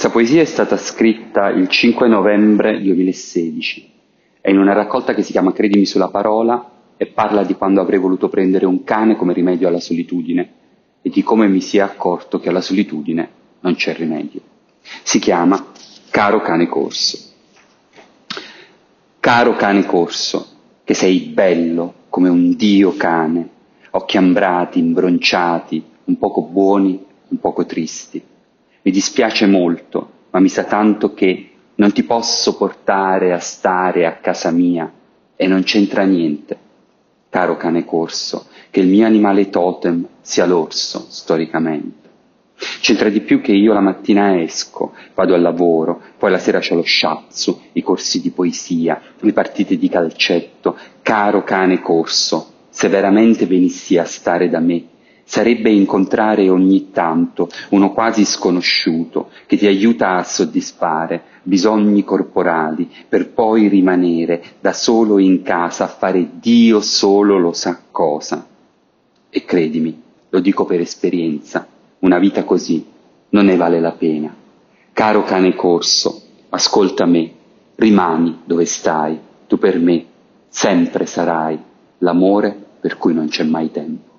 Questa poesia è stata scritta il 5 novembre 2016. È in una raccolta che si chiama Credimi sulla parola e parla di quando avrei voluto prendere un cane come rimedio alla solitudine e di come mi sia accorto che alla solitudine non c'è rimedio. Si chiama Caro cane corso. Caro cane corso, che sei bello come un dio cane, occhi ambrati, imbronciati, un poco buoni, un poco tristi mi dispiace molto, ma mi sa tanto che non ti posso portare a stare a casa mia e non c'entra niente, caro cane corso, che il mio animale totem sia l'orso, storicamente. C'entra di più che io la mattina esco, vado al lavoro, poi la sera c'è lo sciazzo, i corsi di poesia, le partite di calcetto. Caro cane corso, se veramente venissi a stare da me, sarebbe incontrare ogni tanto uno quasi sconosciuto che ti aiuta a soddisfare bisogni corporali per poi rimanere da solo in casa a fare Dio solo lo sa cosa. E credimi, lo dico per esperienza, una vita così non ne vale la pena. Caro cane corso, ascolta me, rimani dove stai, tu per me sempre sarai l'amore per cui non c'è mai tempo.